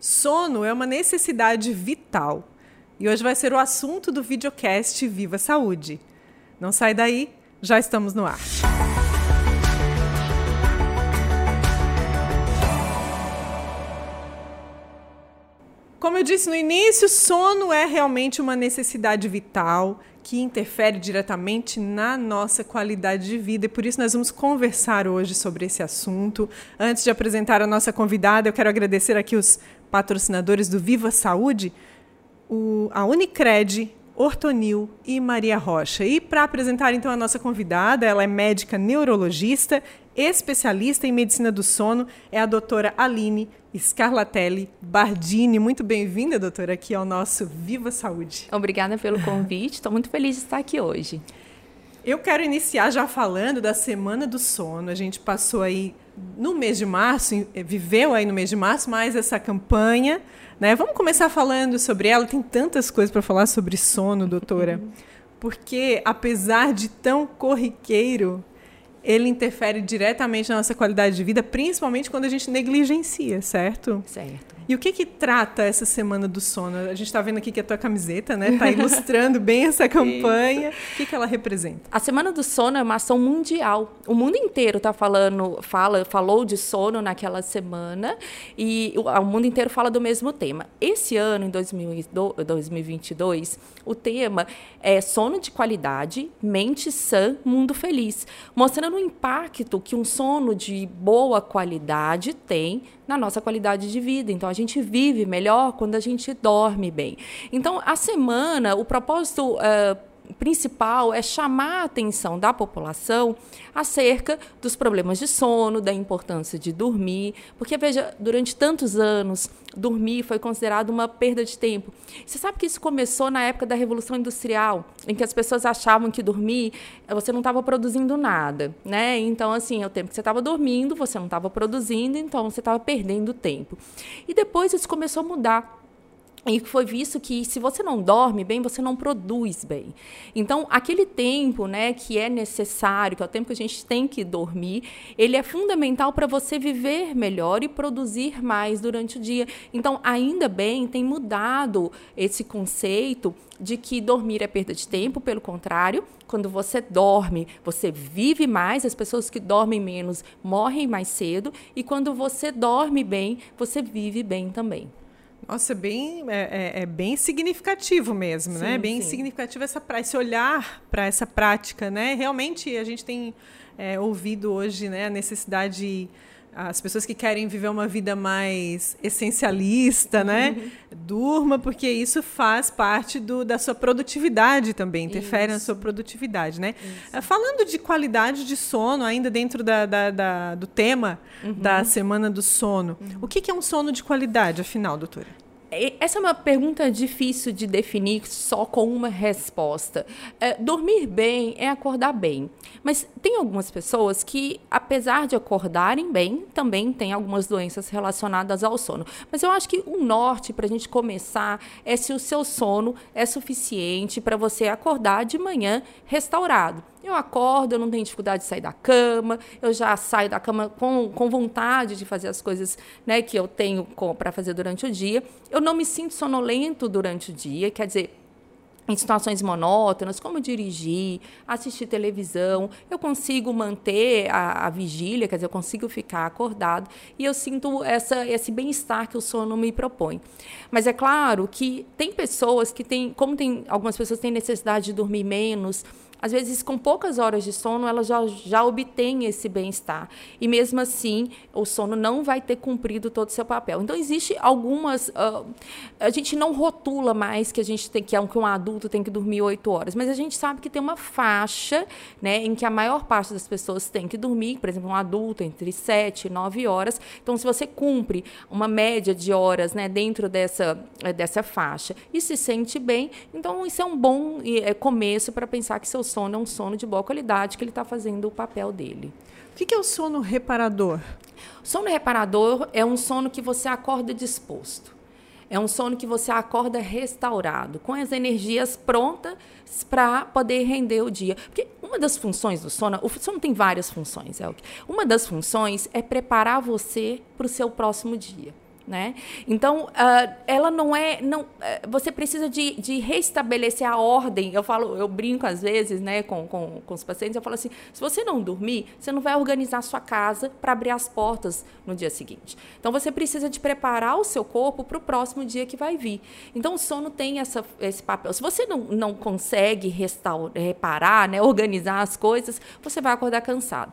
Sono é uma necessidade vital e hoje vai ser o assunto do videocast Viva Saúde. Não sai daí, já estamos no ar. Como eu disse no início, sono é realmente uma necessidade vital que interfere diretamente na nossa qualidade de vida e por isso nós vamos conversar hoje sobre esse assunto. Antes de apresentar a nossa convidada, eu quero agradecer aqui os patrocinadores do Viva Saúde, o, a Unicred, Ortonil e Maria Rocha. E para apresentar então a nossa convidada, ela é médica neurologista, especialista em medicina do sono, é a doutora Aline Scarlatelli Bardini. Muito bem-vinda, doutora, aqui ao nosso Viva Saúde. Obrigada pelo convite, estou muito feliz de estar aqui hoje. Eu quero iniciar já falando da Semana do Sono. A gente passou aí no mês de março, viveu aí no mês de março mais essa campanha, né? Vamos começar falando sobre ela. Tem tantas coisas para falar sobre sono, doutora. Porque apesar de tão corriqueiro, ele interfere diretamente na nossa qualidade de vida, principalmente quando a gente negligencia, certo? Certo. E o que que trata essa semana do sono? A gente está vendo aqui que a tua camiseta, né, está ilustrando bem essa campanha. o que que ela representa? A semana do sono é uma ação mundial. O mundo inteiro está falando, fala, falou de sono naquela semana e o, o mundo inteiro fala do mesmo tema. Esse ano, em 2022, o tema é sono de qualidade, mente sã, mundo feliz, mostrando o impacto que um sono de boa qualidade tem na nossa qualidade de vida. Então, a gente vive melhor quando a gente dorme bem. Então, a semana, o propósito. Uh, principal é chamar a atenção da população acerca dos problemas de sono, da importância de dormir, porque veja, durante tantos anos, dormir foi considerado uma perda de tempo. Você sabe que isso começou na época da Revolução Industrial, em que as pessoas achavam que dormir você não estava produzindo nada, né? Então assim, é o tempo que você estava dormindo, você não estava produzindo, então você estava perdendo tempo. E depois isso começou a mudar e foi visto que se você não dorme bem, você não produz bem. Então, aquele tempo, né, que é necessário, que é o tempo que a gente tem que dormir, ele é fundamental para você viver melhor e produzir mais durante o dia. Então, ainda bem, tem mudado esse conceito de que dormir é perda de tempo, pelo contrário, quando você dorme, você vive mais, as pessoas que dormem menos morrem mais cedo, e quando você dorme bem, você vive bem também. Nossa, é bem, é, é, é bem significativo mesmo, né? sim, né? Bem sim. significativo essa, esse olhar para essa prática, né? Realmente a gente tem é, ouvido hoje né, a necessidade as pessoas que querem viver uma vida mais essencialista, né? Uhum. Durma, porque isso faz parte do, da sua produtividade também, interfere isso. na sua produtividade, né? Isso. Falando de qualidade de sono, ainda dentro da, da, da do tema uhum. da Semana do Sono, uhum. o que, que é um sono de qualidade, afinal, doutora? Essa é uma pergunta difícil de definir só com uma resposta. É, dormir bem é acordar bem. Mas tem algumas pessoas que, apesar de acordarem bem, também têm algumas doenças relacionadas ao sono. Mas eu acho que o norte para a gente começar é se o seu sono é suficiente para você acordar de manhã restaurado. Eu acordo, eu não tenho dificuldade de sair da cama, eu já saio da cama com, com vontade de fazer as coisas né, que eu tenho para fazer durante o dia. Eu não me sinto sonolento durante o dia, quer dizer, em situações monótonas, como dirigir, assistir televisão, eu consigo manter a, a, vigília, quer dizer, eu consigo ficar acordado e eu sinto essa, esse bem-estar que o sono me propõe. Mas é claro que tem pessoas que têm, como tem algumas pessoas têm necessidade de dormir menos, às vezes, com poucas horas de sono, ela já, já obtém esse bem-estar. E mesmo assim, o sono não vai ter cumprido todo o seu papel. Então, existe algumas. Uh, a gente não rotula mais que a gente tem que, é que um adulto tem que dormir oito horas, mas a gente sabe que tem uma faixa né, em que a maior parte das pessoas tem que dormir, por exemplo, um adulto entre sete e nove horas. Então, se você cumpre uma média de horas né, dentro dessa, dessa faixa e se sente bem, então isso é um bom é, começo para pensar que seu sono é um sono de boa qualidade, que ele está fazendo o papel dele. O que é o sono reparador? Sono reparador é um sono que você acorda disposto. É um sono que você acorda restaurado, com as energias prontas para poder render o dia. Porque uma das funções do sono, o sono tem várias funções, Elke. Uma das funções é preparar você para o seu próximo dia. Né? Então, uh, ela não é. Não, uh, você precisa de, de restabelecer a ordem. Eu falo, eu brinco às vezes né, com, com, com os pacientes, eu falo assim: se você não dormir, você não vai organizar a sua casa para abrir as portas no dia seguinte. Então, você precisa de preparar o seu corpo para o próximo dia que vai vir. Então, o sono tem essa, esse papel. Se você não, não consegue restaurar, reparar, né, organizar as coisas, você vai acordar cansado.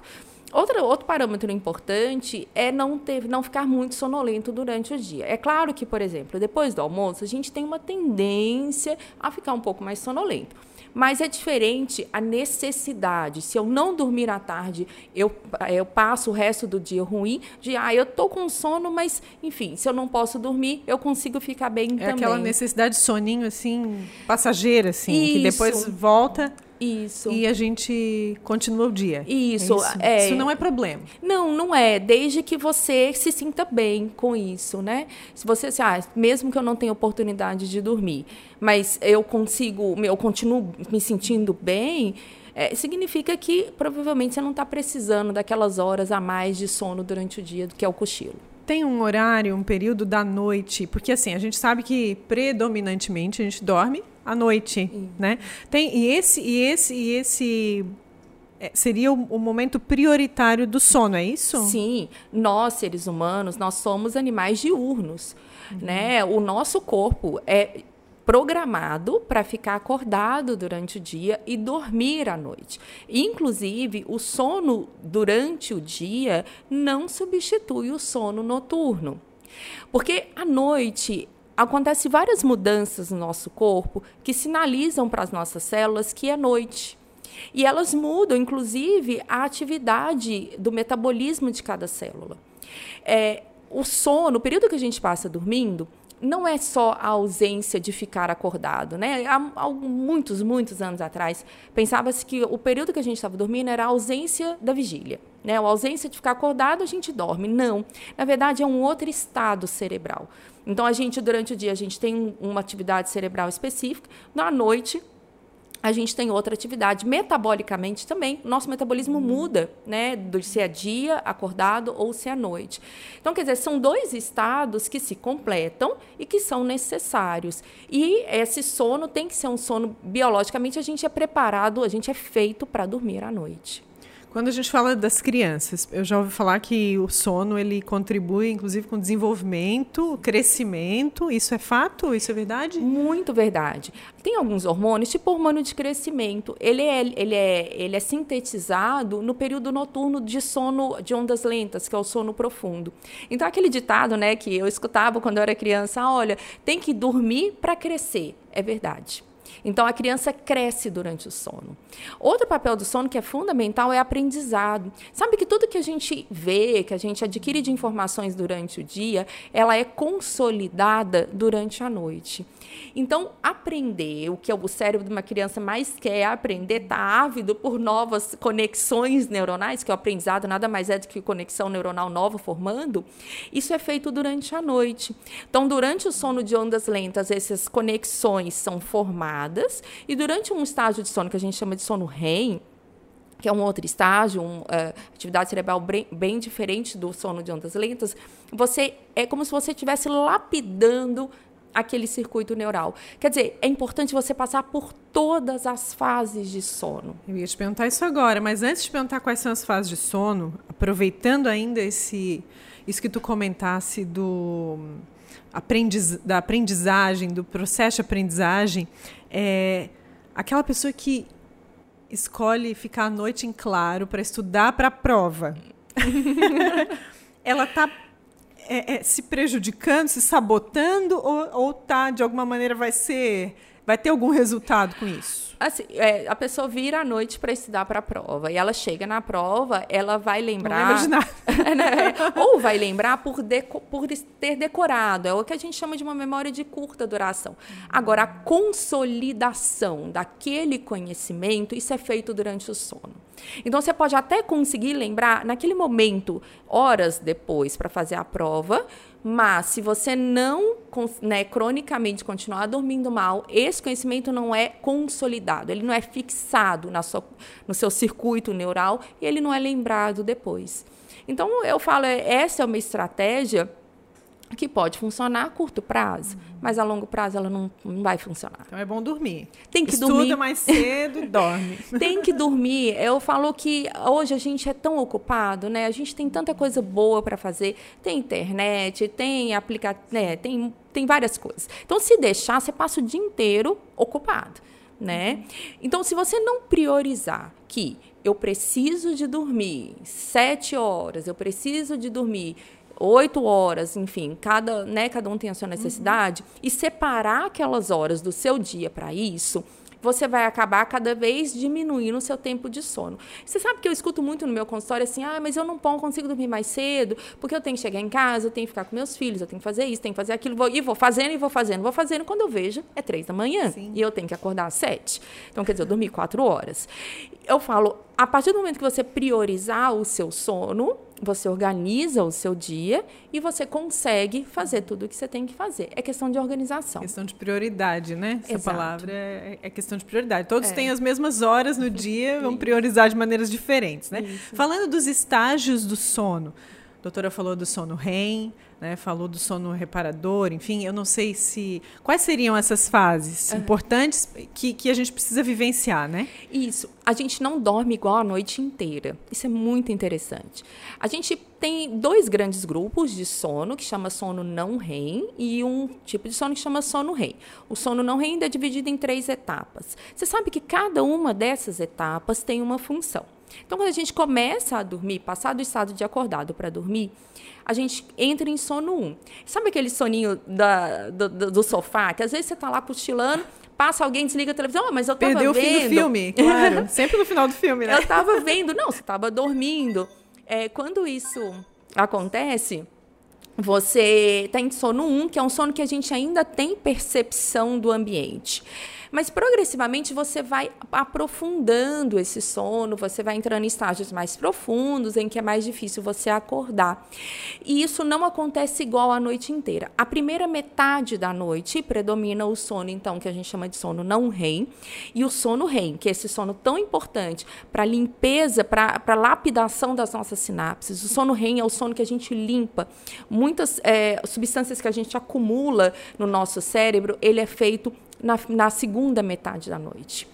Outro, outro parâmetro importante é não, ter, não ficar muito sonolento durante o dia. É claro que, por exemplo, depois do almoço, a gente tem uma tendência a ficar um pouco mais sonolento. Mas é diferente a necessidade. Se eu não dormir à tarde, eu, eu passo o resto do dia ruim, de ah, eu tô com sono, mas enfim, se eu não posso dormir, eu consigo ficar bem é também. É aquela necessidade de soninho assim, passageira assim, Isso. que depois volta isso. E a gente continua o dia. Isso. É isso. É... isso não é problema. Não, não é. Desde que você se sinta bem com isso, né? Se você, assim, ah, mesmo que eu não tenha oportunidade de dormir, mas eu consigo, eu continuo me sentindo bem, é, significa que provavelmente você não está precisando daquelas horas a mais de sono durante o dia, que é o cochilo tem um horário, um período da noite, porque assim, a gente sabe que predominantemente a gente dorme à noite, né? Tem e esse e esse e esse é, seria o, o, momento prioritário do sono, é isso? Sim, nós seres humanos, nós somos animais diurnos, uhum. né? O nosso corpo é programado para ficar acordado durante o dia e dormir à noite. Inclusive, o sono durante o dia não substitui o sono noturno. Porque à noite acontece várias mudanças no nosso corpo que sinalizam para as nossas células que é noite. E elas mudam, inclusive, a atividade do metabolismo de cada célula. É, o sono, o período que a gente passa dormindo, não é só a ausência de ficar acordado, né? Há, há muitos, muitos anos atrás, pensava-se que o período que a gente estava dormindo era a ausência da vigília, né? A ausência de ficar acordado, a gente dorme. Não, na verdade é um outro estado cerebral. Então, a gente, durante o dia, a gente tem uma atividade cerebral específica, na noite, a gente tem outra atividade. Metabolicamente também, nosso metabolismo muda, né? Do se é dia, acordado ou se é noite. Então, quer dizer, são dois estados que se completam e que são necessários. E esse sono tem que ser um sono biologicamente, a gente é preparado, a gente é feito para dormir à noite. Quando a gente fala das crianças, eu já ouvi falar que o sono ele contribui, inclusive, com o desenvolvimento, crescimento. Isso é fato? Isso é verdade? Muito verdade. Tem alguns hormônios, tipo hormônio de crescimento. Ele é, ele é, ele é sintetizado no período noturno de sono de ondas lentas, que é o sono profundo. Então, aquele ditado, né, que eu escutava quando eu era criança, olha, tem que dormir para crescer. É verdade. Então a criança cresce durante o sono. Outro papel do sono que é fundamental é aprendizado. Sabe que tudo que a gente vê, que a gente adquire de informações durante o dia, ela é consolidada durante a noite. Então, aprender, o que o cérebro de uma criança mais quer é aprender, está ávido por novas conexões neuronais, que o aprendizado nada mais é do que conexão neuronal nova formando, isso é feito durante a noite. Então, durante o sono de ondas lentas, essas conexões são formadas, e durante um estágio de sono que a gente chama de sono REM, que é um outro estágio, uma uh, atividade cerebral bem, bem, diferente do sono de ondas lentas, você é como se você estivesse lapidando aquele circuito neural. Quer dizer, é importante você passar por todas as fases de sono. Eu ia te perguntar isso agora, mas antes de perguntar quais são as fases de sono, aproveitando ainda esse isso que tu comentasse do aprendiz, da aprendizagem, do processo de aprendizagem, é aquela pessoa que escolhe ficar a noite em claro para estudar para a prova. ela está é, é, se prejudicando, se sabotando ou, está de alguma maneira vai ser vai ter algum resultado com isso? Assim, é, a pessoa vira à noite para estudar para a prova e ela chega na prova, ela vai lembrar. Não de né? Ou vai lembrar por, deco, por ter decorado. É o que a gente chama de uma memória de curta duração. Agora, a consolidação daquele conhecimento, isso é feito durante o sono. Então, você pode até conseguir lembrar naquele momento, horas depois, para fazer a prova mas se você não, né, cronicamente continuar dormindo mal, esse conhecimento não é consolidado, ele não é fixado na sua, no seu circuito neural e ele não é lembrado depois. Então eu falo, é, essa é uma estratégia que pode funcionar a curto prazo, mas a longo prazo ela não, não vai funcionar. Então é bom dormir. Tem que Estuda dormir. mais cedo e dorme. Tem que dormir. Eu falo que hoje a gente é tão ocupado, né? A gente tem tanta coisa boa para fazer. Tem internet, tem aplicativo, né? tem, tem várias coisas. Então, se deixar, você passa o dia inteiro ocupado, né? Então, se você não priorizar que eu preciso de dormir sete horas, eu preciso de dormir oito horas, enfim, cada, né, cada um tem a sua necessidade, uhum. e separar aquelas horas do seu dia para isso, você vai acabar cada vez diminuindo o seu tempo de sono. Você sabe que eu escuto muito no meu consultório assim: ah, mas eu não consigo dormir mais cedo, porque eu tenho que chegar em casa, eu tenho que ficar com meus filhos, eu tenho que fazer isso, tenho que fazer aquilo, vou, e vou fazendo, e vou fazendo, vou fazendo. Quando eu vejo, é três da manhã Sim. e eu tenho que acordar às sete. Então, quer dizer, eu dormi quatro horas. Eu falo, a partir do momento que você priorizar o seu sono, você organiza o seu dia e você consegue fazer tudo o que você tem que fazer. É questão de organização. Questão de prioridade, né? Essa Exato. palavra é, é, questão de prioridade. Todos é. têm as mesmas horas no dia, vão priorizar de maneiras diferentes, né? Isso. Falando dos estágios do sono, doutora falou do sono REM, né, falou do sono reparador, enfim, eu não sei se. Quais seriam essas fases uhum. importantes que, que a gente precisa vivenciar, né? Isso. A gente não dorme igual a noite inteira. Isso é muito interessante. A gente tem dois grandes grupos de sono, que chama sono não REM, e um tipo de sono que chama sono REM. O sono não REM é dividido em três etapas. Você sabe que cada uma dessas etapas tem uma função. Então, quando a gente começa a dormir, passar do estado de acordado para dormir, a gente entra em sono 1. Sabe aquele soninho da, do, do, sofá, que às vezes você está lá cochilando, passa alguém, desliga a televisão, oh, mas eu estava vendo... Perdeu o fim do filme, claro. Sempre no final do filme, né? Eu estava vendo. Não, você estava dormindo. É, quando isso acontece, você está em sono 1, que é um sono que a gente ainda tem percepção do ambiente. Mas progressivamente você vai aprofundando esse sono, você vai entrando em estágios mais profundos, em que é mais difícil você acordar. E isso não acontece igual a noite inteira. A primeira metade da noite predomina o sono, então, que a gente chama de sono não REM, e o sono REM, que é esse sono tão importante para limpeza, para lapidação das nossas sinapses. O sono REM é o sono que a gente limpa. Muitas é, substâncias que a gente acumula no nosso cérebro, ele é feito na, na segunda metade da noite.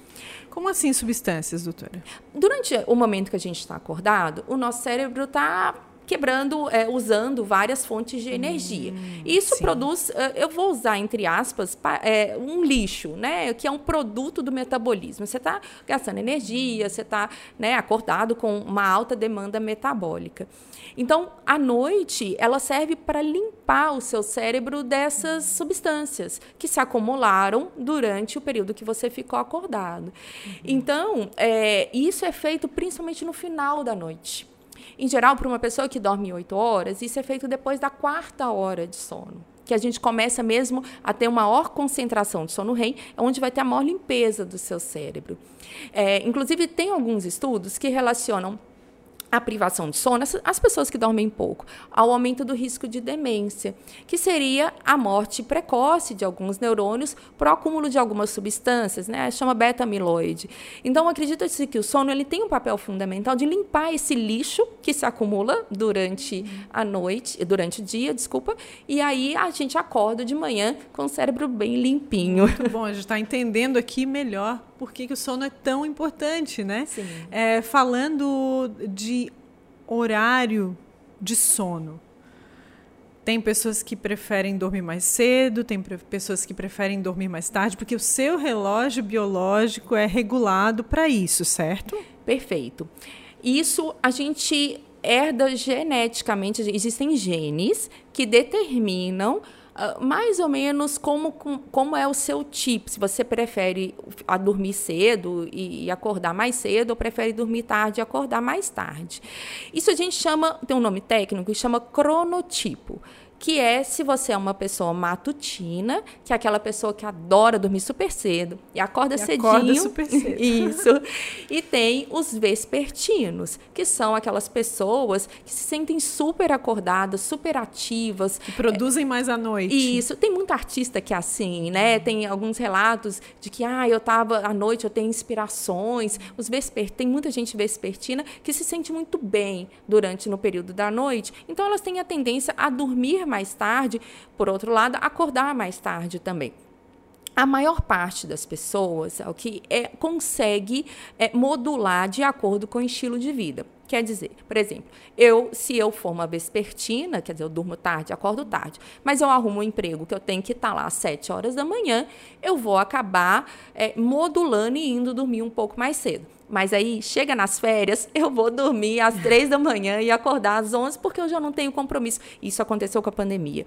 Como assim substâncias, doutora? Durante o momento que a gente está acordado, o nosso cérebro está quebrando, é, usando várias fontes de energia. Hum, Isso sim. produz, é, eu vou usar entre aspas, é, um lixo, né? Que é um produto do metabolismo. Você está gastando energia, você está né, acordado com uma alta demanda metabólica. Então, à noite, ela serve para limpar o seu cérebro dessas substâncias que se acumularam durante o período que você ficou acordado. Uhum. Então, é, isso é feito principalmente no final da noite. Em geral, para uma pessoa que dorme oito horas, isso é feito depois da quarta hora de sono. Que a gente começa mesmo a ter uma maior concentração de sono REM, onde vai ter a maior limpeza do seu cérebro. É, inclusive, tem alguns estudos que relacionam a privação de sono, as pessoas que dormem pouco, ao aumento do risco de demência, que seria a morte precoce de alguns neurônios por acúmulo de algumas substâncias, né? Chama beta-amiloide. Então, acredita-se que o sono ele tem um papel fundamental de limpar esse lixo que se acumula durante a noite, durante o dia, desculpa, e aí a gente acorda de manhã com o cérebro bem limpinho. Muito bom, a gente está entendendo aqui melhor por que, que o sono é tão importante, né? Sim. É, falando de horário de sono. Tem pessoas que preferem dormir mais cedo, tem pessoas que preferem dormir mais tarde, porque o seu relógio biológico é regulado para isso, certo? Perfeito. Isso a gente herda geneticamente, existem genes que determinam Uh, mais ou menos como, como é o seu tipo. Se você prefere a dormir cedo e, e, acordar mais cedo, ou prefere dormir tarde e acordar mais tarde. Isso a gente chama, tem um nome técnico que chama cronotipo que é se você é uma pessoa matutina, que é aquela pessoa que adora dormir super cedo e acorda e cedinho. Acorda super cedo. Isso. E tem os vespertinos, que são aquelas pessoas que se sentem super acordadas, super ativas. Que produzem mais à noite. Isso. Tem muita artista que é assim, né? Tem alguns relatos de que, ah, eu tava à noite, eu tenho inspirações. Os vesper... Tem muita gente vespertina que se sente muito bem durante no período da noite. Então, elas têm a tendência a dormir mais tarde, por outro lado, acordar mais tarde também a maior parte das pessoas é o que é, consegue é, modular de acordo com o estilo de vida. Quer dizer, por exemplo, eu, se eu for uma vespertina, quer dizer, eu durmo tarde, acordo tarde, mas eu arrumo um emprego que eu tenho que estar lá às 7 horas da manhã, eu vou acabar é, modulando e indo dormir um pouco mais cedo. Mas aí, chega nas férias, eu vou dormir às três da manhã e acordar às onze, porque eu já não tenho compromisso. Isso aconteceu com a pandemia.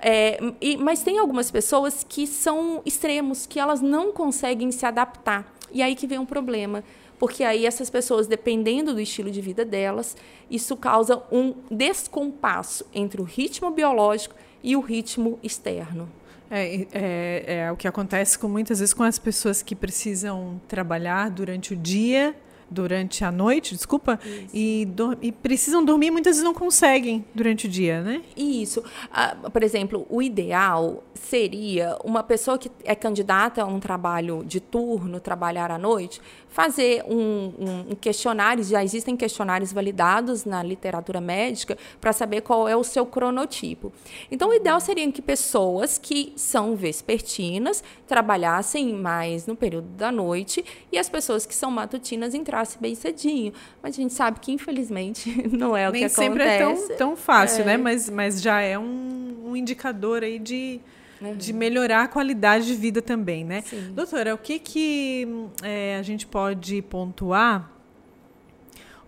É, e, mas tem algumas pessoas que são extremos, que elas não conseguem se adaptar. E aí que vem um problema. Porque aí essas pessoas, dependendo do estilo de vida delas, isso causa um descompasso entre o ritmo biológico e o ritmo externo. É, é, é, o que acontece com muitas vezes com as pessoas que precisam trabalhar durante o dia durante a noite, desculpa, e, e, precisam dormir, muitas vezes não conseguem durante o dia, né? Isso. Ah, por exemplo, o ideal seria uma pessoa que é candidata a um trabalho de turno, trabalhar à noite, fazer um, um questionário, já existem questionários validados na literatura médica para saber qual é o seu cronotipo. Então, o ideal seria que pessoas que são vespertinas trabalhassem mais no período da noite e as pessoas que são matutinas entrassem bem cedinho. Mas a gente sabe que, infelizmente, não é o Nem que acontece. Nem sempre é tão, tão fácil, né? é. né? Mas, mas já é um, um indicador aí de uhum. de melhorar a qualidade de vida também, né? Sim. Doutora, o que, que é, a gente pode pontuar,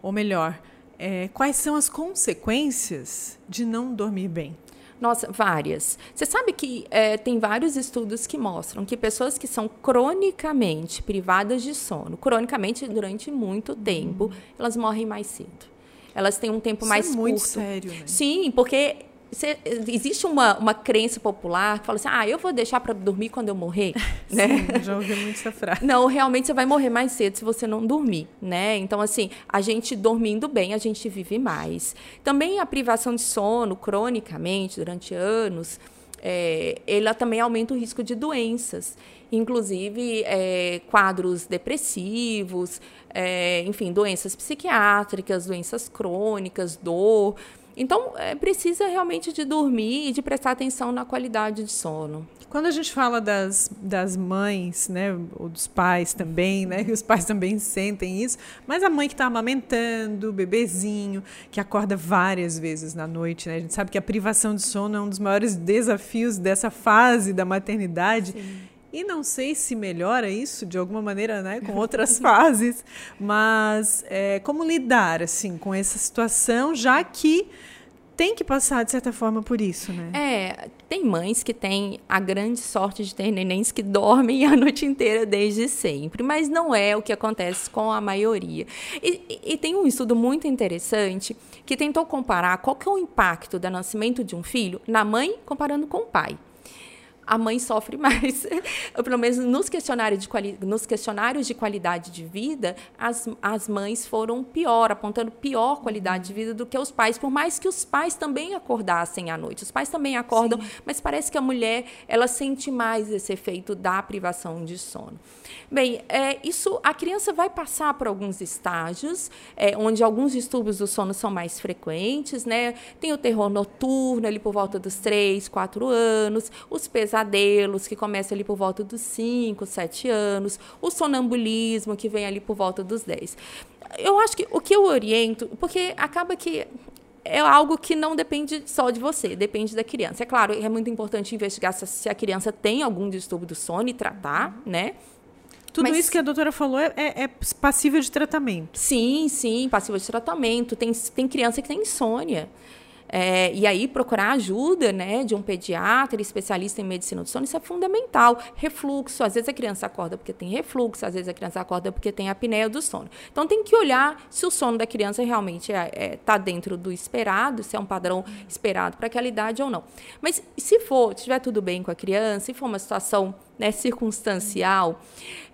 ou melhor, é, quais são as consequências de não dormir bem? Nossa, várias. Você sabe que é, tem vários estudos que mostram que pessoas que são cronicamente privadas de sono, cronicamente durante muito uhum. tempo, elas morrem mais cedo. Elas têm um tempo Isso mais é muito curto. sério, né? Sim, porque Cê, existe uma, uma crença popular que fala assim: ah, eu vou deixar para dormir quando eu morrer. né? Sim, já ouvi muito essa frase. Não, realmente você vai morrer mais cedo se você não dormir. né? Então, assim, a gente dormindo bem, a gente vive mais. Também a privação de sono, cronicamente, durante anos, é, ela também aumenta o risco de doenças, inclusive é, quadros depressivos, é, enfim, doenças psiquiátricas, doenças crônicas, dor. Então, é, precisa realmente de dormir e de prestar atenção na qualidade de sono. Quando a gente fala das, das mães, né, ou dos pais também, né, os pais também sentem isso, mas a mãe que está amamentando, o bebezinho, que acorda várias vezes na noite, né, a gente sabe que a privação de sono é um dos maiores desafios dessa fase da maternidade. Sim. E não sei se melhora isso de alguma maneira, né, com outras fases, mas é, como lidar assim com essa situação, já que tem que passar de certa forma por isso, né? É, tem mães que têm a grande sorte de ter nenéns que dormem a noite inteira desde sempre, mas não é o que acontece com a maioria. E, e tem um estudo muito interessante que tentou comparar qual que é o impacto do nascimento de um filho na mãe comparando com o pai a mãe sofre mais. Pelo menos nos questionários, de quali nos questionários de qualidade de vida, as, as mães foram pior, apontando pior qualidade de vida do que os pais, por mais que os pais também acordassem à noite. Os pais também acordam, Sim. mas parece que a mulher ela sente mais esse efeito da privação de sono. Bem, é, isso a criança vai passar por alguns estágios, é, onde alguns distúrbios do sono são mais frequentes, né? Tem o terror noturno ali por volta dos 3, 4 anos, os pesadelos que começam ali por volta dos 5, 7 anos, o sonambulismo que vem ali por volta dos 10. Eu acho que o que eu oriento, porque acaba que é algo que não depende só de você, depende da criança. É claro, é muito importante investigar se a criança tem algum distúrbio do sono e tratar, né? Tudo Mas, isso que a doutora falou é, é, é, passível de tratamento. Sim, sim, passível de tratamento. Tem, tem criança que tem insônia. É, e aí procurar ajuda né, de um pediatra, especialista em medicina do sono, isso é fundamental. Refluxo, às vezes a criança acorda porque tem refluxo, às vezes a criança acorda porque tem apneia do sono. Então tem que olhar se o sono da criança realmente está é, é, tá dentro do esperado, se é um padrão esperado para aquela idade ou não. Mas se for, se estiver tudo bem com a criança, se for uma situação né, circunstancial,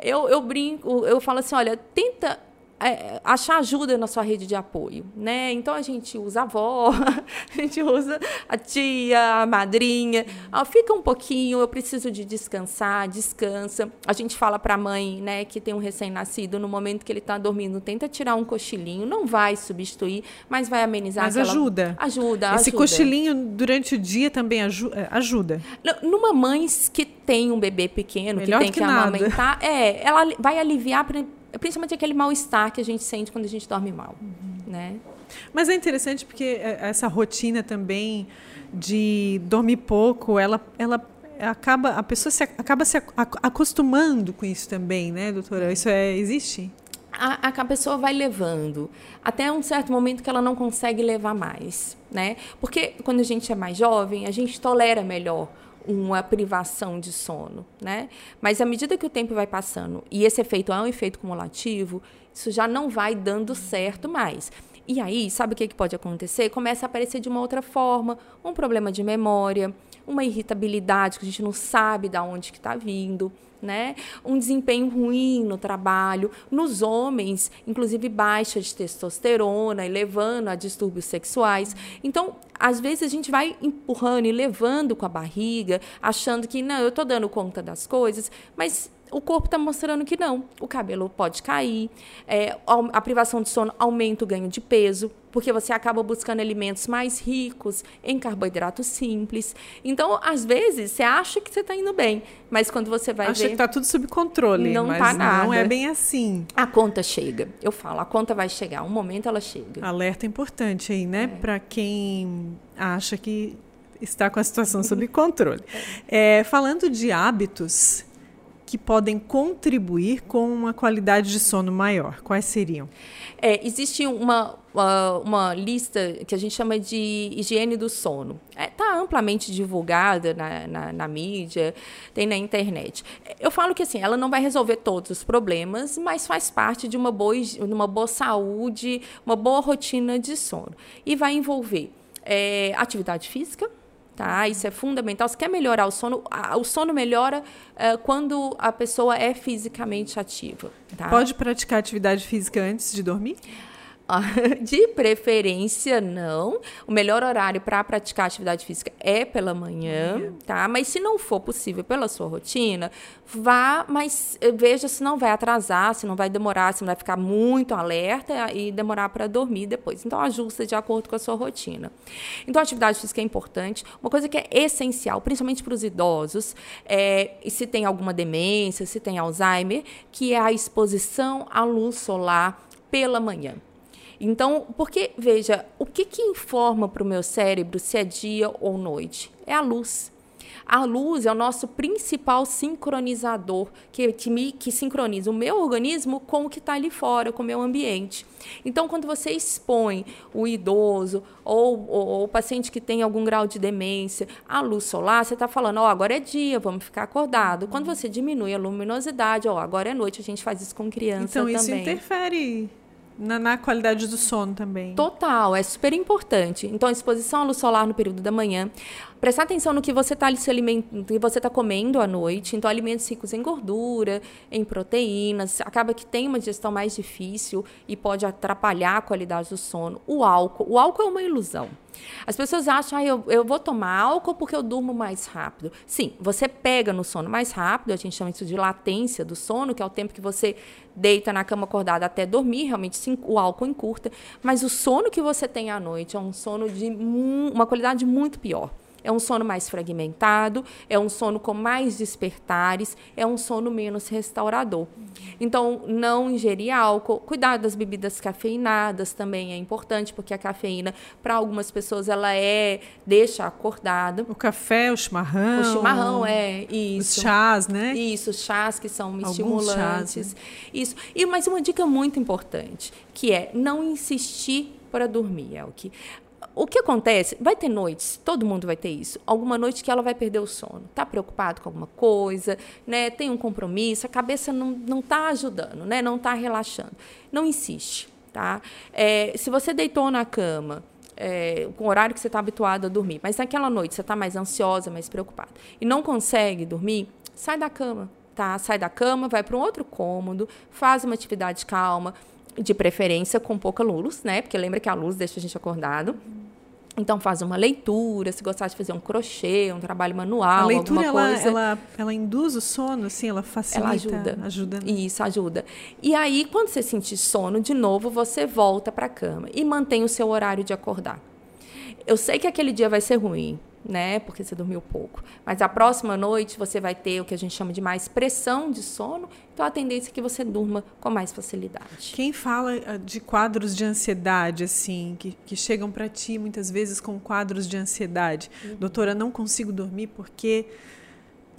eu, eu brinco, eu falo assim, olha, tenta é, achar ajuda na sua rede de apoio, né? Então a gente usa a avó, a gente usa a tia, a madrinha. Ah, fica um pouquinho, eu preciso de descansar, descansa. A gente fala para a mãe, né, que tem um recém-nascido, no momento que ele está dormindo, tenta tirar um cochilinho, não vai substituir, mas vai amenizar. Mas aquela... ajuda. Ajuda. Esse ajuda. cochilinho durante o dia também é, ajuda. Numa mãe que tem um bebê pequeno, Melhor que tem que, que amamentar, é, ela vai aliviar principalmente aquele mal-estar que a gente sente quando a gente dorme mal, uhum. né? Mas é interessante porque é, essa rotina também de dormir pouco, ela, ela acaba a pessoa se, acaba se acostumando com isso também, né, doutora? Isso é existe? A, a, pessoa vai levando até um certo momento que ela não consegue levar mais, né? Porque quando a gente é mais jovem, a gente tolera melhor uma privação de sono, né? Mas à medida que o tempo vai passando e esse efeito é um efeito cumulativo, isso já não vai dando certo mais. E aí, sabe o que, que pode acontecer? Começa a aparecer de uma outra forma, um problema de memória, uma irritabilidade que a gente não sabe de onde que está vindo, né? Um desempenho ruim no trabalho, nos homens, inclusive baixa de testosterona e levando a distúrbios sexuais. Então, às vezes a gente vai empurrando e levando com a barriga, achando que não, eu estou dando conta das coisas, mas o corpo está mostrando que não. O cabelo pode cair, é, a privação de sono aumenta o ganho de peso, porque você acaba buscando alimentos mais ricos em carboidratos simples. Então, às vezes, você acha que você está indo bem, mas quando você vai acha ver... que está tudo sob controle, não mas tá nada. não é bem assim. A conta chega. Eu falo, a conta vai chegar. Um momento ela chega. Alerta importante aí, né? É. Para quem acha que está com a situação sob controle. É, falando de hábitos que podem contribuir com uma qualidade de sono maior? Quais seriam? É, existe uma, uma, uma, lista que a gente chama de higiene do sono. Está é, tá amplamente divulgada na, na, na, mídia, tem na internet. Eu falo que assim, ela não vai resolver todos os problemas, mas faz parte de uma boa, uma boa saúde, uma boa rotina de sono. E vai envolver é, atividade física, Tá? Isso é fundamental. Se quer melhorar o sono, o sono melhora uh, quando a pessoa é fisicamente ativa. Tá? Pode praticar atividade física antes de dormir? De preferência, não. O melhor horário para praticar atividade física é pela manhã, tá? Mas se não for possível pela sua rotina, vá, mas eh, veja se não vai atrasar, se não vai demorar, se não vai ficar muito alerta e demorar para dormir depois. Então, ajusta de acordo com a sua rotina. Então, atividade física é importante. Uma coisa que é essencial, principalmente para os idosos, é, se tem alguma demência, se tem Alzheimer, que é a exposição à luz solar pela manhã. Então, porque, veja, o que, que informa para o meu cérebro se é dia ou noite? É a luz. A luz é o nosso principal sincronizador, que, que, me, que sincroniza o meu organismo com o que está ali fora, com o meu ambiente. Então, quando você expõe o idoso ou, ou, ou o paciente que tem algum grau de demência à luz solar, você está falando, ó, oh, agora é dia, vamos ficar acordado. Quando você diminui a luminosidade, ó, oh, agora é noite, a gente faz isso com criança então, também. Então, isso interfere na, na, qualidade do sono também. Total, é super importante. Então, exposição à luz solar no período da manhã. Prestar atenção no que você está se alimentando, que você está comendo à noite. Então, alimentos ricos em gordura, em proteínas. Acaba que tem uma digestão mais difícil e pode atrapalhar a qualidade do sono. O álcool. O álcool é uma ilusão. As pessoas acham, ah, eu, eu vou tomar álcool porque eu durmo mais rápido. Sim, você pega no sono mais rápido, a gente chama isso de latência do sono, que é o tempo que você deita na cama acordada até dormir, realmente o álcool encurta, mas o sono que você tem à noite é um sono de uma qualidade muito pior. É um sono mais fragmentado, é um sono com mais despertares, é um sono menos restaurador. Então, não ingerir álcool, cuidar das bebidas cafeinadas também é importante, porque a cafeína, para algumas pessoas, ela é deixa acordada. O café, o chimarrão. O chimarrão, é, isso. Os chás, né? Isso, chás que são Alguns estimulantes. Chás, né? Isso. E mais uma dica muito importante, que é não insistir para dormir, é o que o que acontece? Vai ter noites, todo mundo vai ter isso. Alguma noite que ela vai perder o sono. Está preocupado com alguma coisa, né? tem um compromisso, a cabeça não está ajudando, né? não está relaxando. Não insiste. Tá? É, se você deitou na cama, é, com o horário que você está habituado a dormir, mas naquela noite você está mais ansiosa, mais preocupada, e não consegue dormir, sai da cama. Tá? Sai da cama, vai para um outro cômodo, faz uma atividade calma, de preferência com pouca luz, né? Porque lembra que a luz deixa a gente acordado. Então faz uma leitura, se gostar de fazer um crochê, um trabalho manual, a leitura alguma ela, coisa. ela, ela induz o sono, assim, ela facilita, ela ajuda. ajuda né? Isso ajuda. E aí, quando você sentir sono de novo, você volta para a cama e mantém o seu horário de acordar. Eu sei que aquele dia vai ser ruim, né? Porque você dormiu pouco. Mas a próxima noite você vai ter o que a gente chama de mais pressão de sono, então a tendência é que você durma com mais facilidade. Quem fala ah, de quadros de ansiedade, assim, que, que chegam para ti muitas vezes com quadros de ansiedade, uhum. doutora, não consigo dormir porque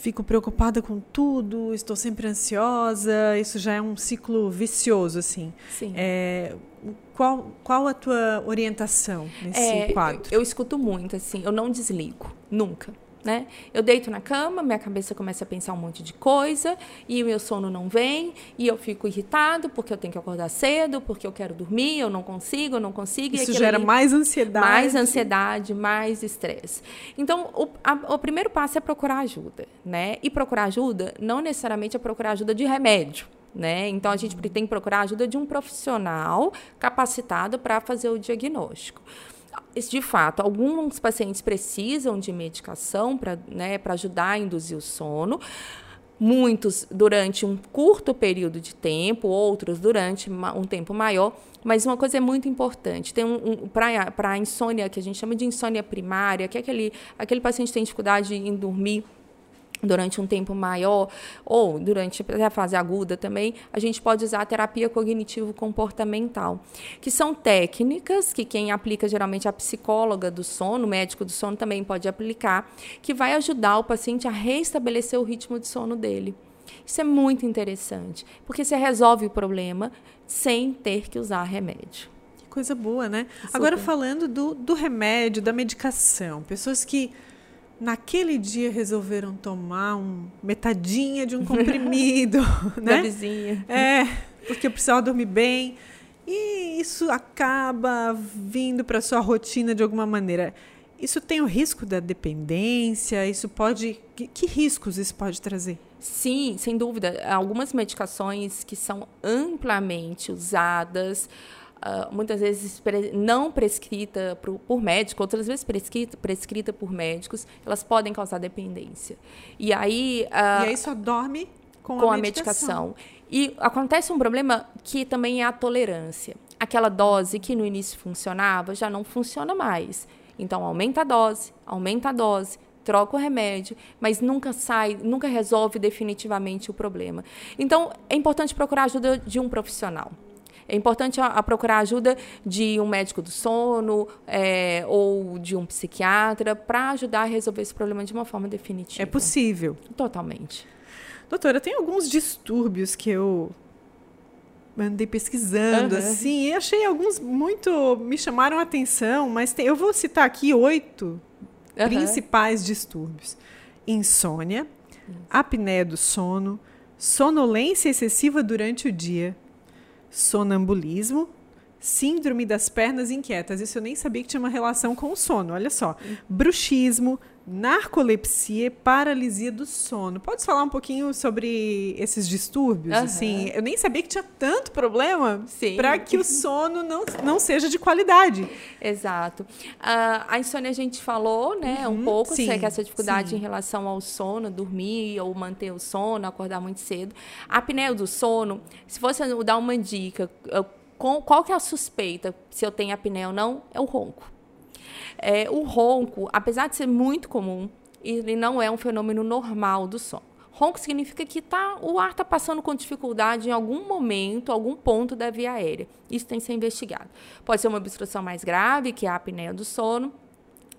fico preocupada com tudo, estou sempre ansiosa, isso já é um ciclo vicioso, assim. Sim. É, qual, qual a tua orientação nesse é, quadro? Eu, eu escuto muito, assim, eu não desligo, nunca. Né? Eu deito na cama, minha cabeça começa a pensar um monte de coisa e o meu sono não vem e eu fico irritado porque eu tenho que acordar cedo, porque eu quero dormir, eu não consigo, eu não consigo. Isso gera ali, mais ansiedade. Mais ansiedade, mais estresse. Então, o, a, o primeiro passo é procurar ajuda, né? E procurar ajuda não necessariamente é procurar ajuda de remédio. Né? Então, a gente tem que procurar ajuda de um profissional capacitado para fazer o diagnóstico de fato, alguns pacientes precisam de medicação para né, ajudar a induzir o sono. Muitos durante um curto período de tempo, outros durante um tempo maior. Mas uma coisa é muito importante: tem um, um para a insônia, que a gente chama de insônia primária, que é aquele, aquele paciente que tem dificuldade em dormir durante um tempo maior ou durante a fase aguda também, a gente pode usar a terapia cognitivo-comportamental, que são técnicas que quem aplica geralmente a psicóloga do sono, o médico do sono também pode aplicar, que vai ajudar o paciente a restabelecer o ritmo de sono dele. Isso é muito interessante, porque você resolve o problema sem ter que usar remédio. Que coisa boa, né? Super. Agora falando do, do remédio, da medicação, pessoas que naquele dia resolveram tomar um metadinha de um comprimido, né? Da vizinha. É, porque precisava dormir bem. E isso acaba vindo para sua rotina de alguma maneira. Isso tem o risco da dependência? Isso pode. Que, que, riscos isso pode trazer? Sim, sem dúvida. Algumas medicações que são amplamente usadas Uh, muitas vezes pre não prescrita por, por médico, outras vezes prescrita, prescrita por médicos, elas podem causar dependência. E aí. Uh, e aí só dorme com, com a, medicação. medicação. E acontece um problema que também é a tolerância. Aquela dose que no início funcionava já não funciona mais. Então aumenta a dose, aumenta a dose, troca o remédio, mas nunca sai, nunca resolve definitivamente o problema. Então é importante procurar a ajuda de um profissional. É importante a, a procurar ajuda de um médico do sono é, ou de um psiquiatra para ajudar a resolver esse problema de uma forma definitiva. É possível. Totalmente. Doutora, tem alguns distúrbios que eu andei pesquisando, uhum. assim, e achei alguns muito. me chamaram a atenção, mas tem, eu vou citar aqui oito uhum. principais distúrbios: insônia, apneia do sono, sonolência excessiva durante o dia, sonambulismo, síndrome das pernas inquietas. Isso eu nem sabia que tinha uma relação com o sono. Olha só. Bruxismo, narcolepsia e paralisia do sono. Pode falar um pouquinho sobre esses distúrbios? Uhum. Assim, eu nem sabia que tinha tanto problema para que o sono não, não seja de qualidade. Exato. Uh, a insônia a gente falou, né, uhum. um pouco, sim, que essa dificuldade sim. em relação ao sono, dormir ou manter o sono, acordar muito cedo. A apneia do sono, se fosse dar uma dica, qual que é a suspeita se eu tenho apneia ou não? É o ronco. É, o ronco, apesar de ser muito comum, ele não é um fenômeno normal do sono. Ronco significa que tá, o ar está passando com dificuldade em algum momento, algum ponto da via aérea. Isso tem que ser investigado. Pode ser uma obstrução mais grave, que é a apneia do sono,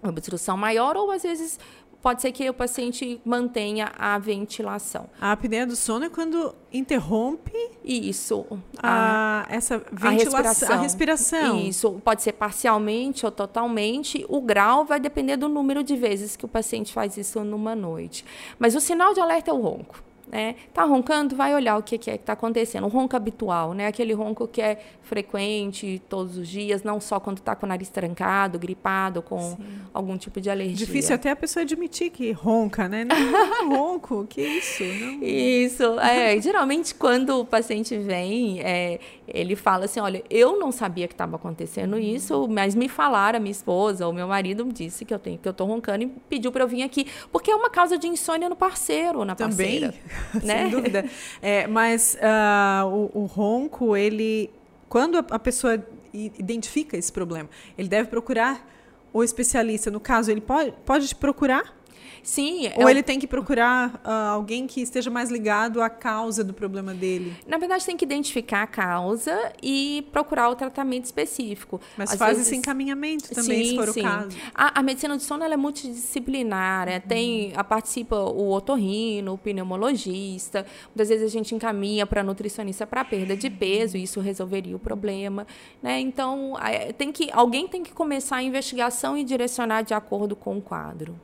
uma obstrução maior, ou às vezes pode ser que o paciente mantenha a ventilação. A apneia do sono é quando interrompe isso a, a essa ventilação, a respiração. a respiração. Isso pode ser parcialmente ou totalmente. O grau vai depender do número de vezes que o paciente faz isso numa noite. Mas o sinal de alerta é o ronco. Né? Tá roncando, vai olhar o que, que é que está acontecendo. Um ronco habitual, né? Aquele ronco que é frequente todos os dias, não só quando está com o nariz trancado, gripado, com Sim. algum tipo de alergia. Difícil até a pessoa admitir que ronca, né? Não, não ronco, que isso? Não. Isso. É, geralmente, quando o paciente vem, é, ele fala assim, olha, eu não sabia que estava acontecendo isso, mas me falaram, a minha esposa ou meu marido disse que eu tenho que eu tô roncando e pediu para eu vir aqui, porque é uma causa de insônia no parceiro, na Também, parceira. né? sem dúvida. É, mas uh, o, o, ronco, ele, quando a, a pessoa identifica esse problema, ele deve procurar o especialista. No caso, ele pode, pode procurar Sim. Ou ele tem que procurar uh, alguém que esteja mais ligado à causa do problema dele? Na verdade, tem que identificar a causa e procurar o tratamento específico. Mas Às faz vezes... esse encaminhamento também, sim, se for sim. o caso. A, a, medicina do sono é multidisciplinar. Né? Tem, a, participa o otorrino, o pneumologista. Muitas vezes a gente encaminha para nutricionista para perda de peso e isso resolveria o problema. Né? Então, tem que, alguém tem que começar a investigação e direcionar de acordo com o quadro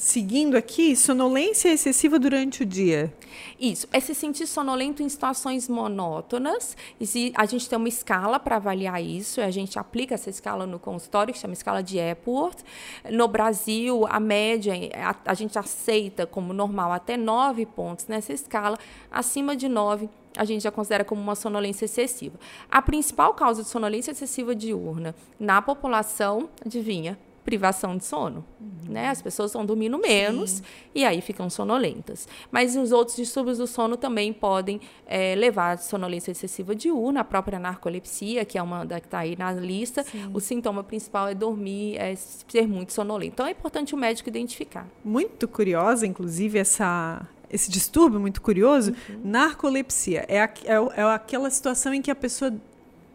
seguindo aqui, sonolência excessiva durante o dia. Isso, é se sentir sonolento em situações monótonas. E a gente tem uma escala para avaliar isso, a gente aplica essa escala no consultório, que chama escala de Epworth. No Brasil, a média, a, a gente aceita como normal até nove pontos nessa escala. Acima de nove, a gente já considera como uma sonolência excessiva. A principal causa de sonolência excessiva diurna na população, adivinha? Privação de sono. Uhum. Né? As pessoas estão dormindo menos Sim. e aí ficam sonolentas. Mas os outros distúrbios do sono também podem é, levar a sonolência excessiva diurna, a própria narcolepsia, que é uma da que está aí na lista. Sim. O sintoma principal é dormir, é ser muito sonolento. Então é importante o médico identificar. Muito curiosa, inclusive, essa esse distúrbio muito curioso, uhum. narcolepsia. É, a, é, é, aquela situação em que a pessoa,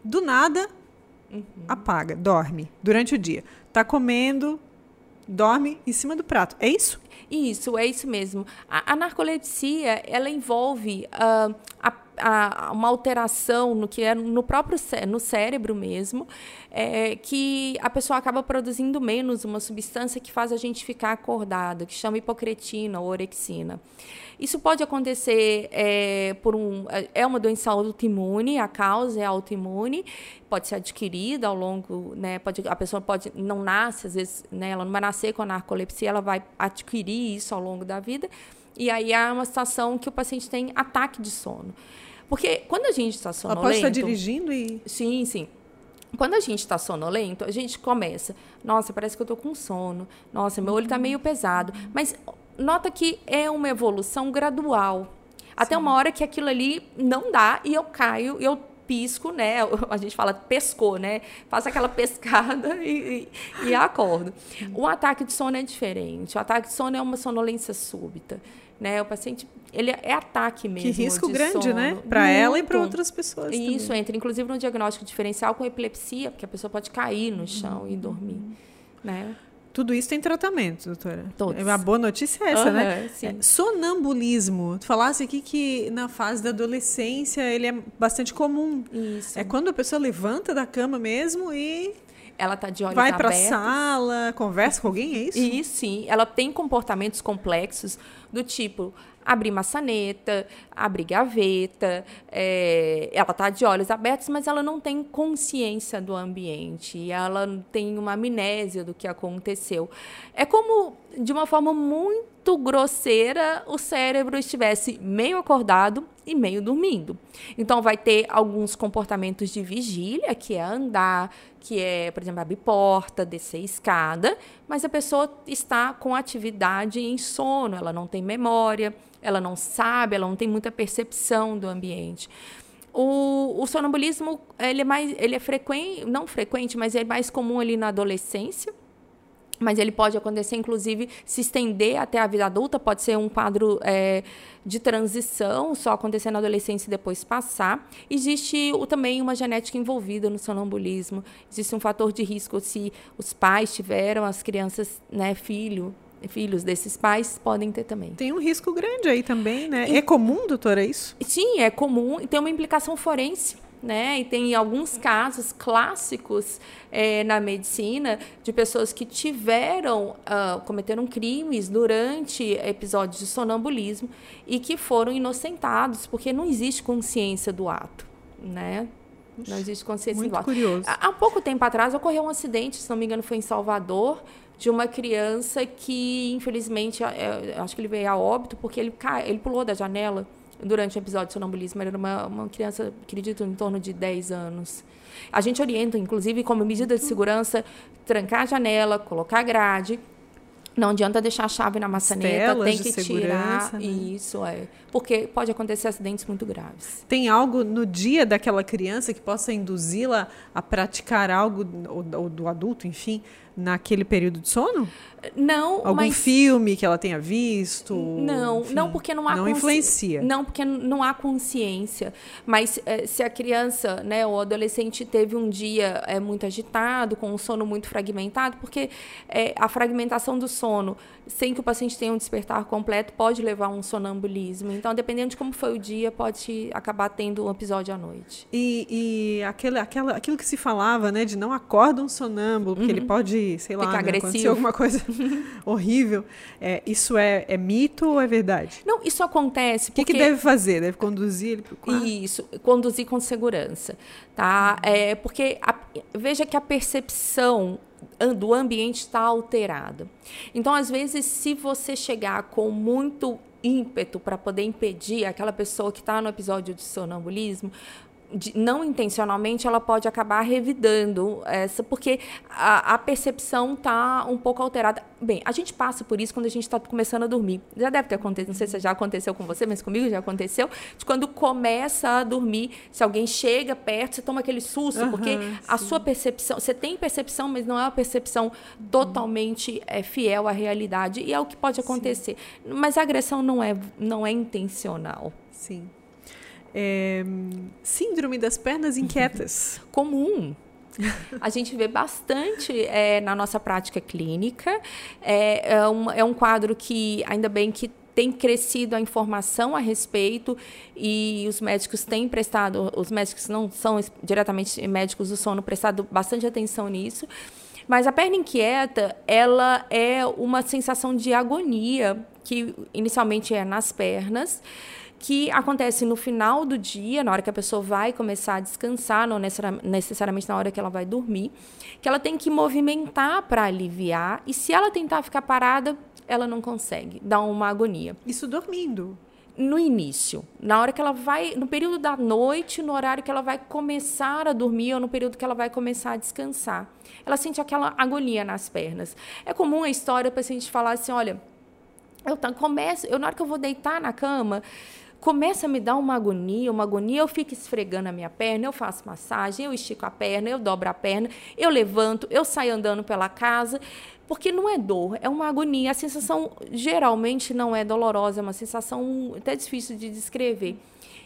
do nada, uhum. apaga, dorme durante o dia está comendo, dorme em cima do prato. É isso? Isso, é isso mesmo. A, a narcolepsia, ela envolve uh, a, a, uma alteração no que é no próprio no cérebro mesmo, é, que a pessoa acaba produzindo menos uma substância que faz a gente ficar acordado, que chama hipocretina ou orexina. Isso pode acontecer é, por um. É uma doença autoimune, a causa é autoimune, pode ser adquirida ao longo, né? Pode, a pessoa pode não nasce, às vezes, né, ela não vai nascer com a narcolepsia, ela vai adquirir isso ao longo da vida. E aí é uma situação que o paciente tem ataque de sono. Porque quando a gente está sonolento... Ela pode estar dirigindo e... Sim, sim. Quando a gente está sonolento, a gente começa, nossa, parece que eu estou com sono, nossa, meu olho está meio pesado. Mas nota que é uma evolução gradual. Até Sim. uma hora que aquilo ali não dá e eu caio, eu pisco, né? A gente fala pescou, né? Faço aquela pescada e, e, e acordo. O ataque de sono é diferente. O ataque de sono é uma sonolência súbita. Né? O paciente, ele é ataque mesmo. Que risco grande, sono. né? Para ela e para outras pessoas. Isso também. entra, inclusive, no diagnóstico diferencial com epilepsia, porque a pessoa pode cair no chão uhum. e dormir. Né? Tudo isso tem tratamento, doutora. Todos. A boa notícia é essa, uhum, né? Sim. É, sonambulismo. Tu falasse aqui que na fase da adolescência ele é bastante comum. Isso. É quando a pessoa levanta da cama mesmo e ela tá de olhos Vai para a sala, conversa com alguém, é isso? E sim, ela tem comportamentos complexos do tipo abrir maçaneta, abrir gaveta, é, ela está de olhos abertos, mas ela não tem consciência do ambiente, ela tem uma amnésia do que aconteceu. É como, de uma forma muito grosseira, o cérebro estivesse meio acordado e meio dormindo. Então, vai ter alguns comportamentos de vigília, que é andar, que é, por exemplo, abrir porta, descer escada, mas a pessoa está com atividade em sono, ela não tem memória, ela não sabe, ela não tem muita percepção do ambiente. O, o sonambulismo ele é mais, ele é frequente, não frequente, mas é mais comum ali na adolescência. Mas ele pode acontecer, inclusive, se estender até a vida adulta, pode ser um quadro é, de transição, só acontecer na adolescência e depois passar. Existe o, também uma genética envolvida no sonambulismo. Existe um fator de risco se os pais tiveram, as crianças, né, filho, filhos desses pais podem ter também. Tem um risco grande aí também, né? E, é comum, doutora, isso? Sim, é comum e tem uma implicação forense. Né? E tem alguns casos clássicos é, na medicina de pessoas que tiveram, uh, cometeram crimes durante episódios de sonambulismo e que foram inocentados, porque não existe consciência do ato, né? Não existe consciência Muito do ato. curioso. Há, há pouco tempo atrás ocorreu um acidente, se não me engano, foi em Salvador, de uma criança que, infelizmente, é, acho que ele veio a óbito porque ele, cai, ele pulou da janela durante o episódio de sonambulismo. Era uma, uma criança, acredito, em torno de 10 anos. A gente orienta, inclusive, como medida de segurança, trancar a janela, colocar grade. Não adianta deixar a chave na maçaneta, Telas tem que tirar. né? Isso, é. Porque pode acontecer acidentes muito graves. Tem algo no dia daquela criança que possa induzi-la a praticar algo, ou, ou do adulto, enfim, naquele período de sono? Não, Algum mas... filme que ela tenha visto? Não, enfim, não porque não há Não consci- influencia. Não porque não há consciência. Mas eh, se a criança, né, ou adolescente teve um dia eh, muito agitado, com um sono muito fragmentado, porque eh, a fragmentação do sono, sem que o paciente tenha um despertar completo, pode levar a um sonambulismo. Então, dependendo de como foi o dia, pode acabar tendo um episódio à noite. E, e aquele, aquela, aquilo que se falava, né, de não acorda um sonâmbulo, porque ele pode, sei lá, Uhum. Ficar né, agressivo. alguma coisa horrível. É, isso é, é mito ou é verdade? Não, isso acontece O que, porque... que deve fazer? Deve conduzir ele para o quarto? Isso, conduzir com segurança, tá? É, porque a- veja que a percepção do ambiente está alterada. Então, às vezes, se você chegar com muito ímpeto para poder impedir aquela pessoa que está no episódio de sonambulismo, de- não intencionalmente, ela pode acabar revidando essa, porque a, a percepção está um pouco alterada. Bem, a gente passa por isso quando a gente está começando a dormir. Já deve ter acontecido, não sei se já aconteceu com você, mas comigo já aconteceu, de quando começa a dormir, se alguém chega perto, você toma aquele susto, Aham, porque a sua percepção, você tem percepção, mas não é uma percepção totalmente é, fiel à realidade, e é o que pode acontecer. Mas a agressão não é, não é intencional. Sim. É, síndrome das pernas inquietas. comum. A gente vê bastante é, na nossa prática clínica. É, é, um, é um quadro que, ainda bem que tem crescido a informação a respeito e os médicos têm prestado, os médicos não são diretamente médicos do sono, prestado bastante atenção nisso. Mas a perna inquieta, ela é uma sensação de agonia que inicialmente é nas pernas, que acontece no final do dia, na hora que a pessoa vai começar a descansar, não necessari- necessariamente na hora que ela vai dormir, que ela tem que movimentar para aliviar, e se ela tentar ficar parada, ela não consegue, dá uma agonia. Isso dormindo. No início, na hora que ela vai, no período da noite, no horário que ela vai começar a dormir ou no período que ela vai começar a descansar, ela sente aquela agonia nas pernas. É comum a história para a gente falar assim, olha, eu começo, eu na hora que eu vou deitar na cama, começa a me dar uma agonia, uma agonia, eu fico esfregando a minha perna, eu faço massagem, eu estico a perna, eu dobro a perna, eu levanto, eu saio andando pela casa, porque não é dor, é uma agonia. A sensação geralmente não é dolorosa, é uma sensação até difícil de descrever.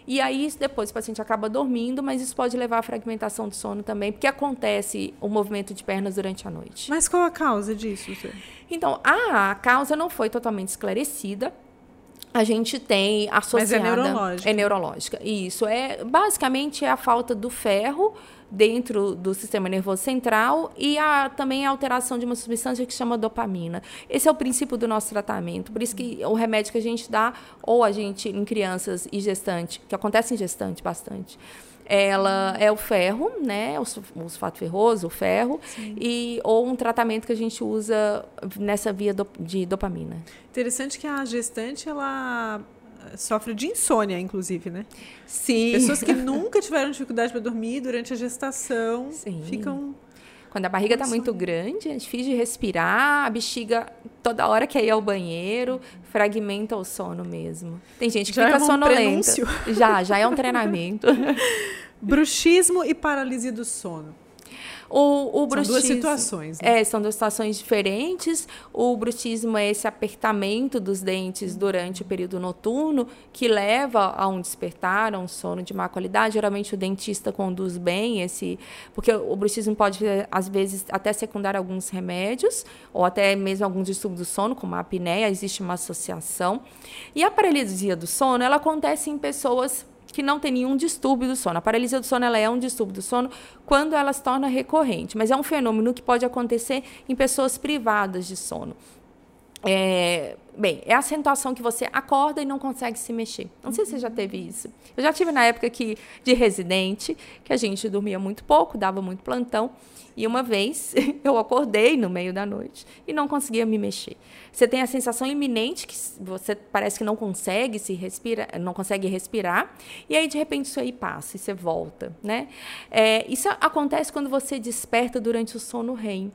E aí, depois o paciente acaba dormindo, mas isso pode levar à fragmentação do sono também, porque acontece o movimento de pernas durante a noite. Mas qual a causa disso? Zé? Então, a causa não foi totalmente esclarecida. A gente tem associada... neurológica. É neurológica. Isso. É, basicamente, é a falta do ferro dentro do sistema nervoso central e a, também a alteração de uma substância que chama dopamina. Esse é o princípio do nosso tratamento. Por isso que o remédio que a gente dá, ou a gente, em crianças e gestante, que acontece em gestante bastante, ela é o ferro, né? O sul- o sulfato ferroso, o ferro, e ou um tratamento que a gente usa nessa via do- de dopamina. Interessante que a gestante, ela eh, sofre de insônia, inclusive, né? Sim. Pessoas que nunca tiveram dificuldade para dormir durante a gestação Sim. ficam... Quando a barriga está muito grande, é difícil de respirar, a bexiga toda hora quer ir ao banheiro, fragmenta o sono mesmo. Tem gente que Já fica é um sonolenta. prenúncio. Já, já é um treinamento. Bruxismo e paralisia do sono. O, o São duas bruxismo- situações. Né? É, são duas situações diferentes. O bruxismo é esse apertamento dos dentes durante o período noturno que leva a um despertar, a um sono de má qualidade. Geralmente o dentista conduz bem esse, porque o bruxismo pode às vezes até secundar alguns remédios ou até mesmo alguns distúrbios do sono, como a apneia, existe uma associação. E a paralisia do sono, ela acontece em pessoas que não tem nenhum distúrbio do sono. A paralisia do sono ela é um distúrbio do sono quando ela se torna recorrente, mas é um fenômeno que pode acontecer em pessoas privadas de sono. É, bem, é a acentuação que você acorda e não consegue se mexer. Não sei se você já teve isso. Eu já tive na época que, de residente, que a gente dormia muito pouco, dava muito plantão. E uma vez eu acordei no meio da noite e não conseguia me mexer. Você tem a sensação iminente que você parece que não consegue se respira, não consegue respirar, e aí de repente isso aí passa e você volta, né? É, isso acontece quando você desperta durante o sono REM.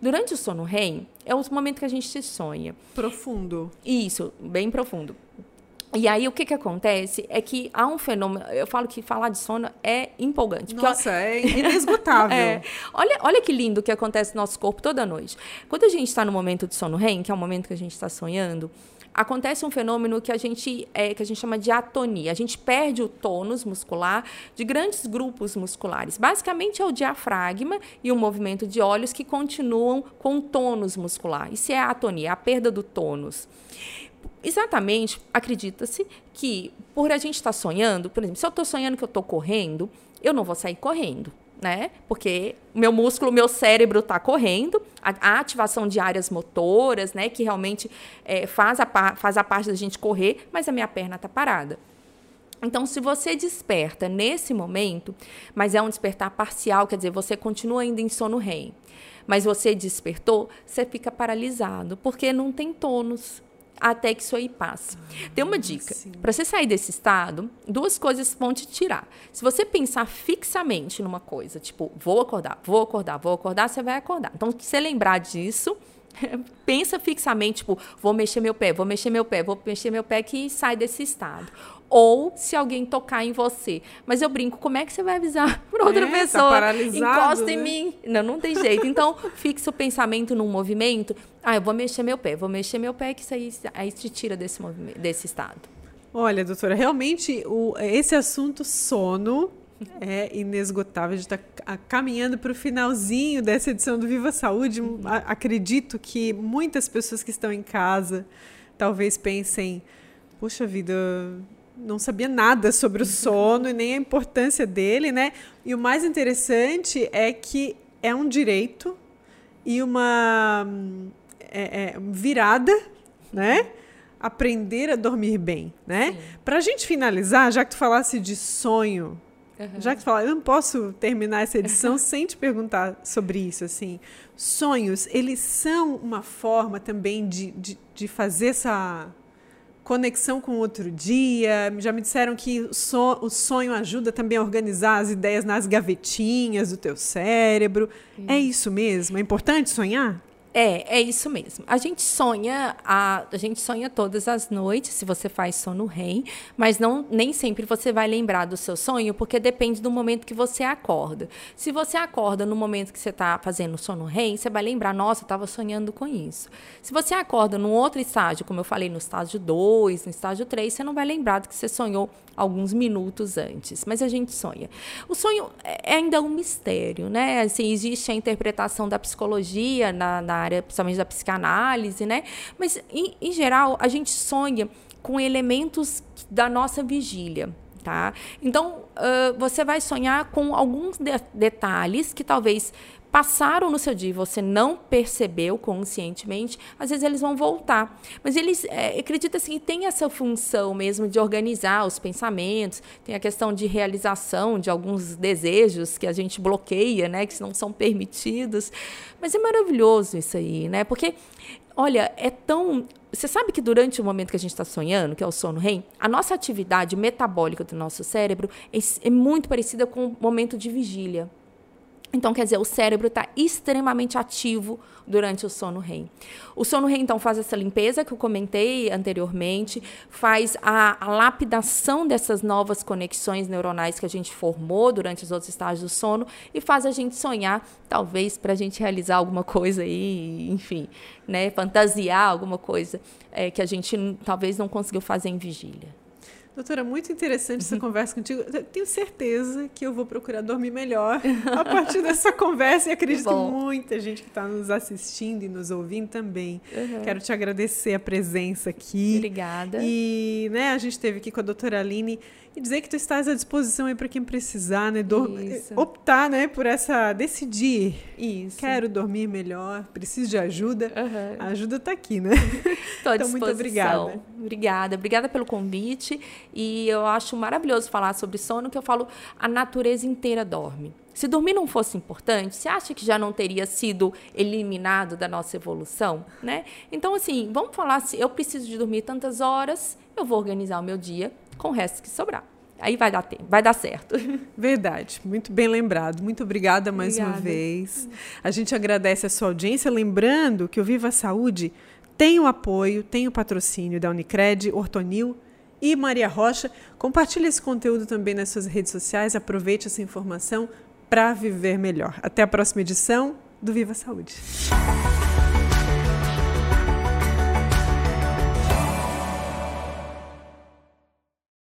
Durante o sono REM é o momento que a gente se sonha. Profundo. Isso, bem profundo. E aí, o que, que acontece é que há um fenômeno. Eu falo que falar de sono é empolgante. Nossa, é inesgotável. é, olha, olha que lindo que acontece no nosso corpo toda noite. Quando a gente está no momento de sono REM, que é o momento que a gente está sonhando, acontece um fenômeno que a gente é, que a gente chama de atonia. A gente perde o tônus muscular de grandes grupos musculares. Basicamente é o diafragma e o movimento de olhos que continuam com tônus muscular. Isso é a atonia, a perda do tônus. Exatamente, acredita-se que por a gente estar tá sonhando, por exemplo, se eu estou sonhando que eu estou correndo, eu não vou sair correndo, né? Porque meu músculo, meu cérebro está correndo, a, a, ativação de áreas motoras, né? Que realmente é, faz, a, faz a parte da gente correr, mas a minha perna está parada. Então, se você desperta nesse momento, mas é um despertar parcial, quer dizer, você continua ainda em sono REM, mas você despertou, você fica paralisado, porque não tem tônus até que isso aí passe. Tem uma dica. Para você sair desse estado, duas coisas vão te tirar. Se você pensar fixamente numa coisa, tipo, vou acordar, vou acordar, vou acordar, você vai acordar. Então, se você lembrar disso, pensa fixamente, tipo, vou mexer meu pé, vou mexer meu pé, vou mexer meu pé que sai desse estado ou se alguém tocar em você. Mas eu brinco, como é que você vai avisar para outra é, tá pessoa? Tá Encosta né? em mim. Não, não tem jeito. Então, fixa o pensamento num movimento. Ah, eu vou mexer meu pé, vou mexer meu pé, que isso aí, aí te tira desse, desse estado. Olha, doutora, realmente o, esse assunto sono é inesgotável. A gente está caminhando para o finalzinho dessa edição do Viva Saúde. Uhum. Acredito que muitas pessoas que estão em casa talvez pensem: puxa vida, não sabia nada sobre o sono e nem a importância dele, né? E o mais interessante é que é um direito e uma é, é, virada, né? Aprender a dormir bem, né? Para a gente finalizar, já que tu falasse de sonho, uhum. já que tu falasse, eu não posso terminar essa edição sem te perguntar sobre isso, assim. Sonhos, eles são uma forma também de, de, de fazer essa conexão com outro dia. Já me disseram que o, so, o sonho ajuda também a organizar as ideias nas gavetinhas do teu cérebro. É isso mesmo? É importante sonhar? É, é isso mesmo. A gente sonha, a, a gente sonha todas as noites, se você faz sono REM, mas não nem sempre você vai lembrar do seu sonho, porque depende do momento que você acorda. Se você acorda no momento que você está fazendo sono REM, você vai lembrar, nossa, eu estava sonhando com isso. Se você acorda num outro estágio, como eu falei, no estágio 2, no estágio 3, você não vai lembrar do que você sonhou alguns minutos antes, mas a gente sonha. O sonho é ainda um mistério, né? Assim, existe a interpretação da psicologia na, na área, principalmente da psicanálise, né? Mas, em, em geral, a gente sonha com elementos da nossa vigília. Tá? Então, uh, você vai sonhar com alguns de detalhes que talvez passaram no seu dia e você não percebeu conscientemente, às vezes eles vão voltar. Mas eles é, acredita-se que tem essa função mesmo de organizar os pensamentos, tem a questão de realização de alguns desejos que a gente bloqueia, né, que não são permitidos. Mas é maravilhoso isso aí, né? Porque Olha, é tão. Você sabe que durante o momento que a gente está sonhando, que é o sono REM, a nossa atividade metabólica do nosso cérebro é, é muito parecida com o momento de vigília. Então, quer dizer, o cérebro está extremamente ativo durante o sono REM. O sono REM, então, faz essa limpeza que eu comentei anteriormente, faz a, a, lapidação dessas novas conexões neuronais que a gente formou durante os outros estágios do sono e faz a gente sonhar, talvez, para a gente realizar alguma coisa aí, enfim, né, fantasiar alguma coisa é, que a gente talvez não conseguiu fazer em vigília. Doutora, muito interessante essa conversa contigo. Eu tenho certeza que eu vou procurar dormir melhor a partir dessa conversa e acredito que muita gente que está nos assistindo e nos ouvindo também. Uhum. Quero te agradecer a presença aqui. Obrigada. E né, a gente esteve aqui com a doutora Aline e dizer que tu estás à disposição aí para quem precisar, né? optar, né, por essa decidir. Isso. Quero dormir melhor, preciso de ajuda. Uhum. A ajuda está aqui, né? À então, muito obrigada. Obrigada, obrigada pelo convite. E eu acho maravilhoso falar sobre sono, que eu falo a natureza inteira dorme. Se dormir não fosse importante, você acha que já não teria sido eliminado da nossa evolução, né? Então assim, vamos falar se eu preciso de dormir tantas horas, eu vou organizar o meu dia com o resto que sobrar. Aí vai dar tempo, vai dar certo. Verdade, muito bem lembrado. Muito obrigada mais obrigada. uma vez. A gente agradece a sua audiência, lembrando que o Viva Saúde tem o apoio, tem o patrocínio da Unicred, Ortonil e Maria Rocha. Compartilhe esse conteúdo também nas suas redes sociais, aproveite essa informação para viver melhor. Até a próxima edição do Viva Saúde.